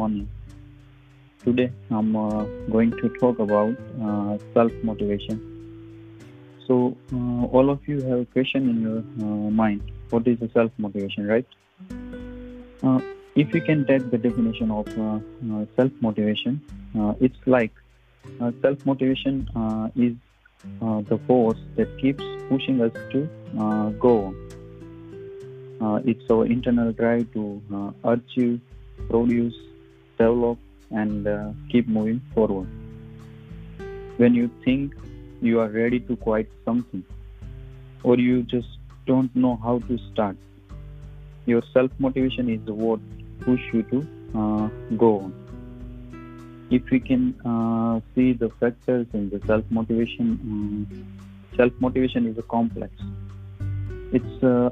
morning. Today I'm uh, going to talk about uh, self motivation. So, uh, all of you have a question in your uh, mind what is self motivation, right? Uh, if you can take the definition of uh, self motivation, it's like self motivation is the force that keeps pushing us to go. Uh, it's our internal drive to uh, achieve, produce, develop, and uh, keep moving forward. When you think you are ready to quit something, or you just don't know how to start, your self motivation is what push you to uh, go on. If we can uh, see the factors in the self motivation, um, self motivation is a complex. It's uh,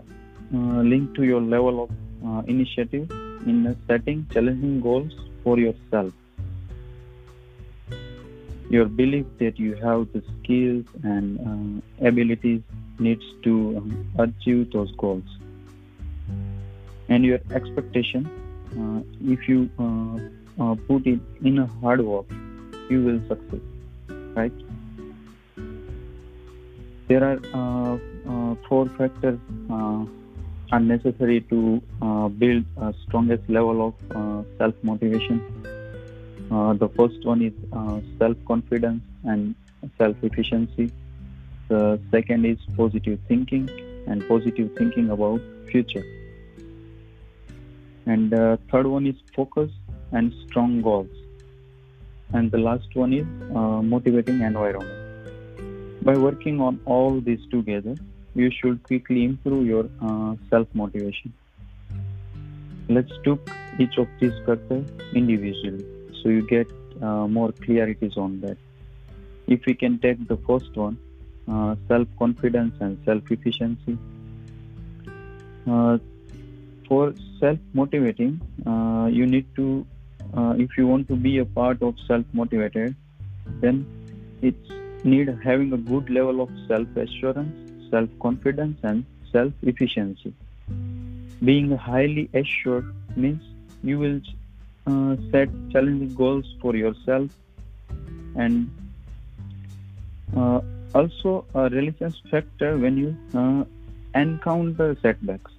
uh, linked to your level of uh, initiative in setting challenging goals for yourself. Your belief that you have the skills and uh, abilities needs to um, achieve those goals. And your expectation, uh, if you uh, put it in a hard work, you will succeed, right? There are four factors are necessary to uh, build a strongest level of uh, self motivation. Uh, the first one is uh, self confidence and self efficiency. The second is positive thinking and positive thinking about future. And uh, third one is focus and strong goals. And the last one is uh, motivating environment. By working on all these together, you should quickly improve your uh, self motivation. Let's take each of these factors individually so you get uh, more clarities on that. If we can take the first one, uh, self confidence and self efficiency. Uh, for self motivating, uh, you need to, uh, if you want to be a part of self motivated, then it's need having a good level of self assurance self confidence, and self efficiency. Being highly assured means you will uh, set challenging goals for yourself and uh, also a religious factor when you uh, encounter setbacks.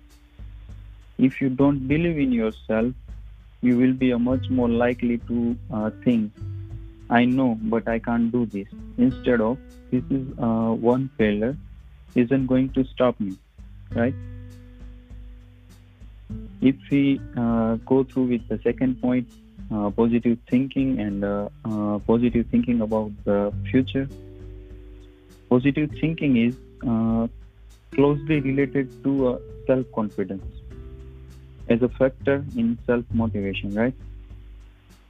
If you don't believe in yourself, you will be much more likely to uh, think, I know, but I can't do this. Instead of, this is uh, one failure, isn't going to stop me, right? If we uh, go through with the second point, uh, positive thinking and uh, positive thinking about the future, positive thinking is closely related to self confidence as a factor in self motivation, right?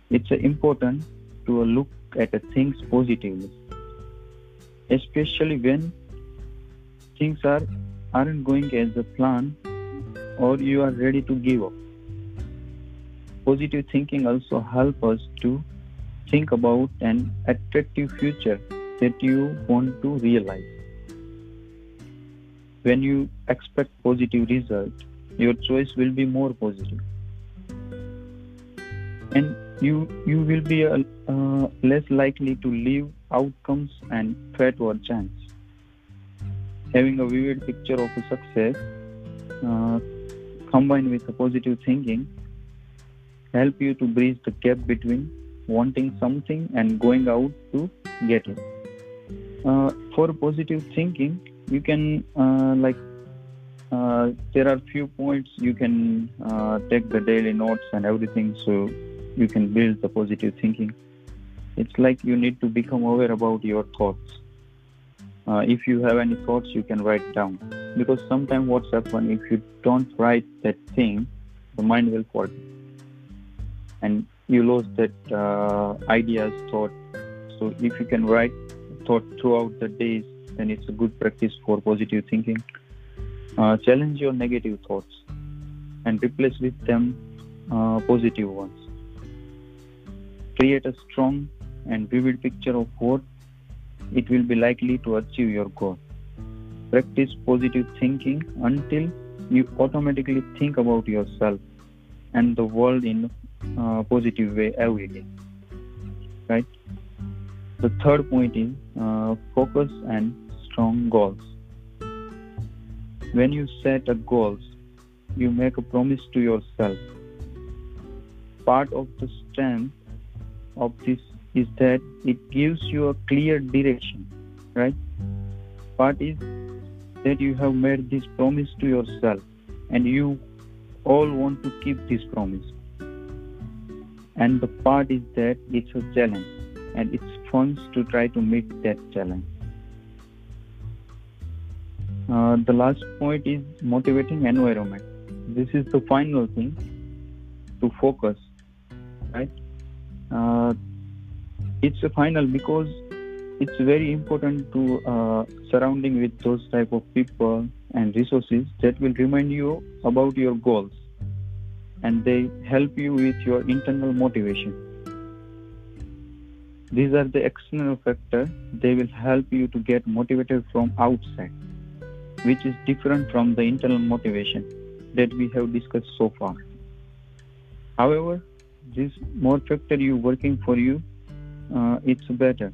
It's important to look at things positively, especially when things are aren't going as a plan or you are ready to give up. Positive thinking also helps us to think about an attractive future that you want to realize. When you expect positive result, your choice will be more positive. And you you will be uh, uh, less likely to leave outcomes and fate or chance having a vivid picture of success uh, combined with a positive thinking help you to bridge the gap between wanting something and going out to get it. Uh, for positive thinking you can uh, like uh, there are few points you can uh, take the daily notes and everything so you can build the positive thinking. It's like you need to become aware about your thoughts. Uh, if you have any thoughts you can write down because sometimes what's happen if you don't write that thing the mind will forget and you lose that uh, ideas thought. So if you can write thought throughout the days then it's a good practice for positive thinking. Uh, challenge your negative thoughts and replace with them uh, positive ones. Create a strong and vivid picture of what it will be likely to achieve your goal. Practice positive thinking until you automatically think about yourself and the world in uh, positive way every day. Right? The third point is uh, focus and strong goals. When you set a goals, you make a promise to yourself. Part of the strength of this is that it gives you a clear direction, right? Part is that you have made this promise to yourself and you all want to keep this promise. And the part is that it's a challenge and it's fun to try to meet that challenge. Uh, the last point is motivating environment. This is the final thing to focus, right? Uh, it's a final because it's very important to uh, surrounding with those type of people and resources that will remind you about your goals. And they help you with your internal motivation. These are the external factors they will help you to get motivated from outside which is different from the internal motivation that we have discussed so far. However this more factor you working for you uh, it's better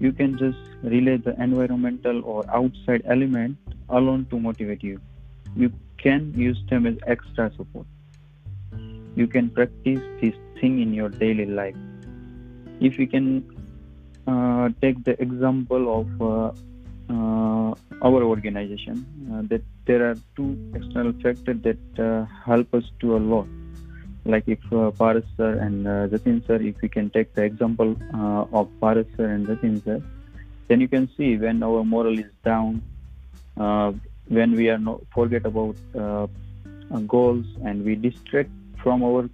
you can just relay the environmental or outside element alone to motivate you. You can use them as extra support. You can practice this thing in your daily life. If we can uh, take the example of uh, uh, our organization uh, that there are two external factors that uh, help us to a lot like if uh, Paras sir and uh, Jatin sir, if we can take the example uh, of Paras sir and Jatin sir, then you can see when our moral is down, uh, when we are not forget about uh, goals and we distract from our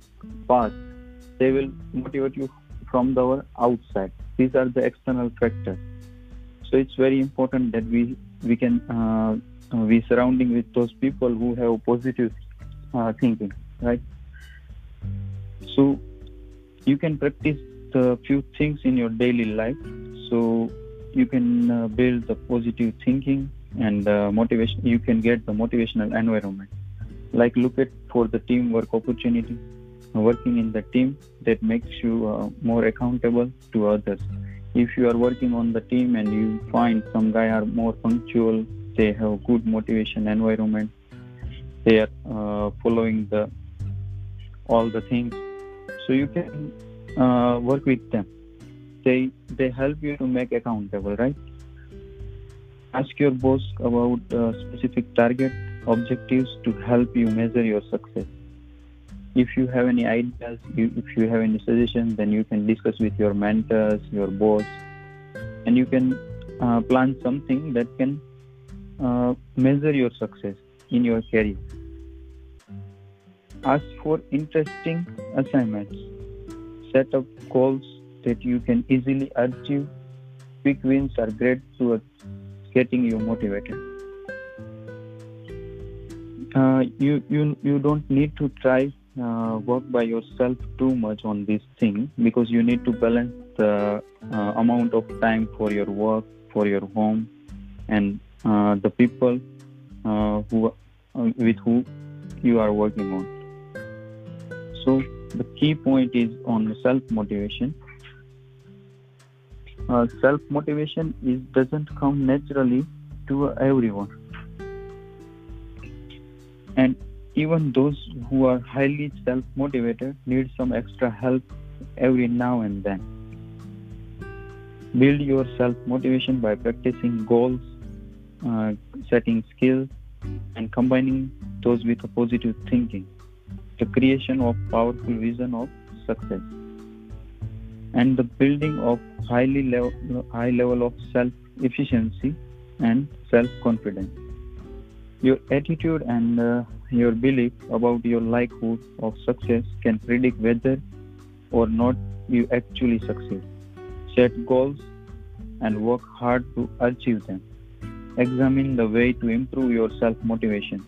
path, they will motivate you from the, outside. These are the external factors. So it's very important that we we can uh, be surrounding with those people who have positive uh, thinking, right? So you can practice the few things in your daily life. So you can uh, build the positive thinking and uh, motivation. You can get the motivational environment. Like look at for the teamwork opportunity, working in the team that makes you uh, more accountable to others. If you are working on the team and you find some guy are more punctual, they have good motivation environment, they are uh, following the all the things so you can uh, work with them. They they help you to make accountable right? Ask your boss about uh, specific target objectives to help you measure your success. If you have any ideas you, if you have any suggestions then you can discuss with your mentors your boss. And you can uh, plan something that can uh, measure your success in your career Ask for interesting assignments. Set up goals that you can easily achieve. Quick wins are great towards getting you motivated. Uh, you, you, you don't need to try uh, work by yourself too much on this thing because you need to balance the uh, amount of time for your work, for your home, and uh, the people uh, who uh, with who you are working on. So the key point is on self motivation. Uh, self motivation is doesn't come naturally to everyone, and even those who are highly self motivated need some extra help every now and then. Build your self motivation by practicing goals, uh, setting skills, and combining those with a positive thinking the creation of powerful vision of success and the building of highly level, high level of self efficiency and self confidence your attitude and uh, your belief about your likelihood of success can predict whether or not you actually succeed. Set goals and work hard to achieve them. Examine the way to improve your self motivation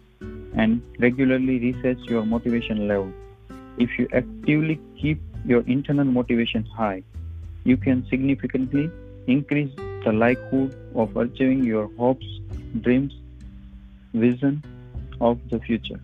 and regularly reset your motivation level. If you actively keep your internal motivation high, you can significantly increase the likelihood of achieving your hopes, dreams, vision of the future.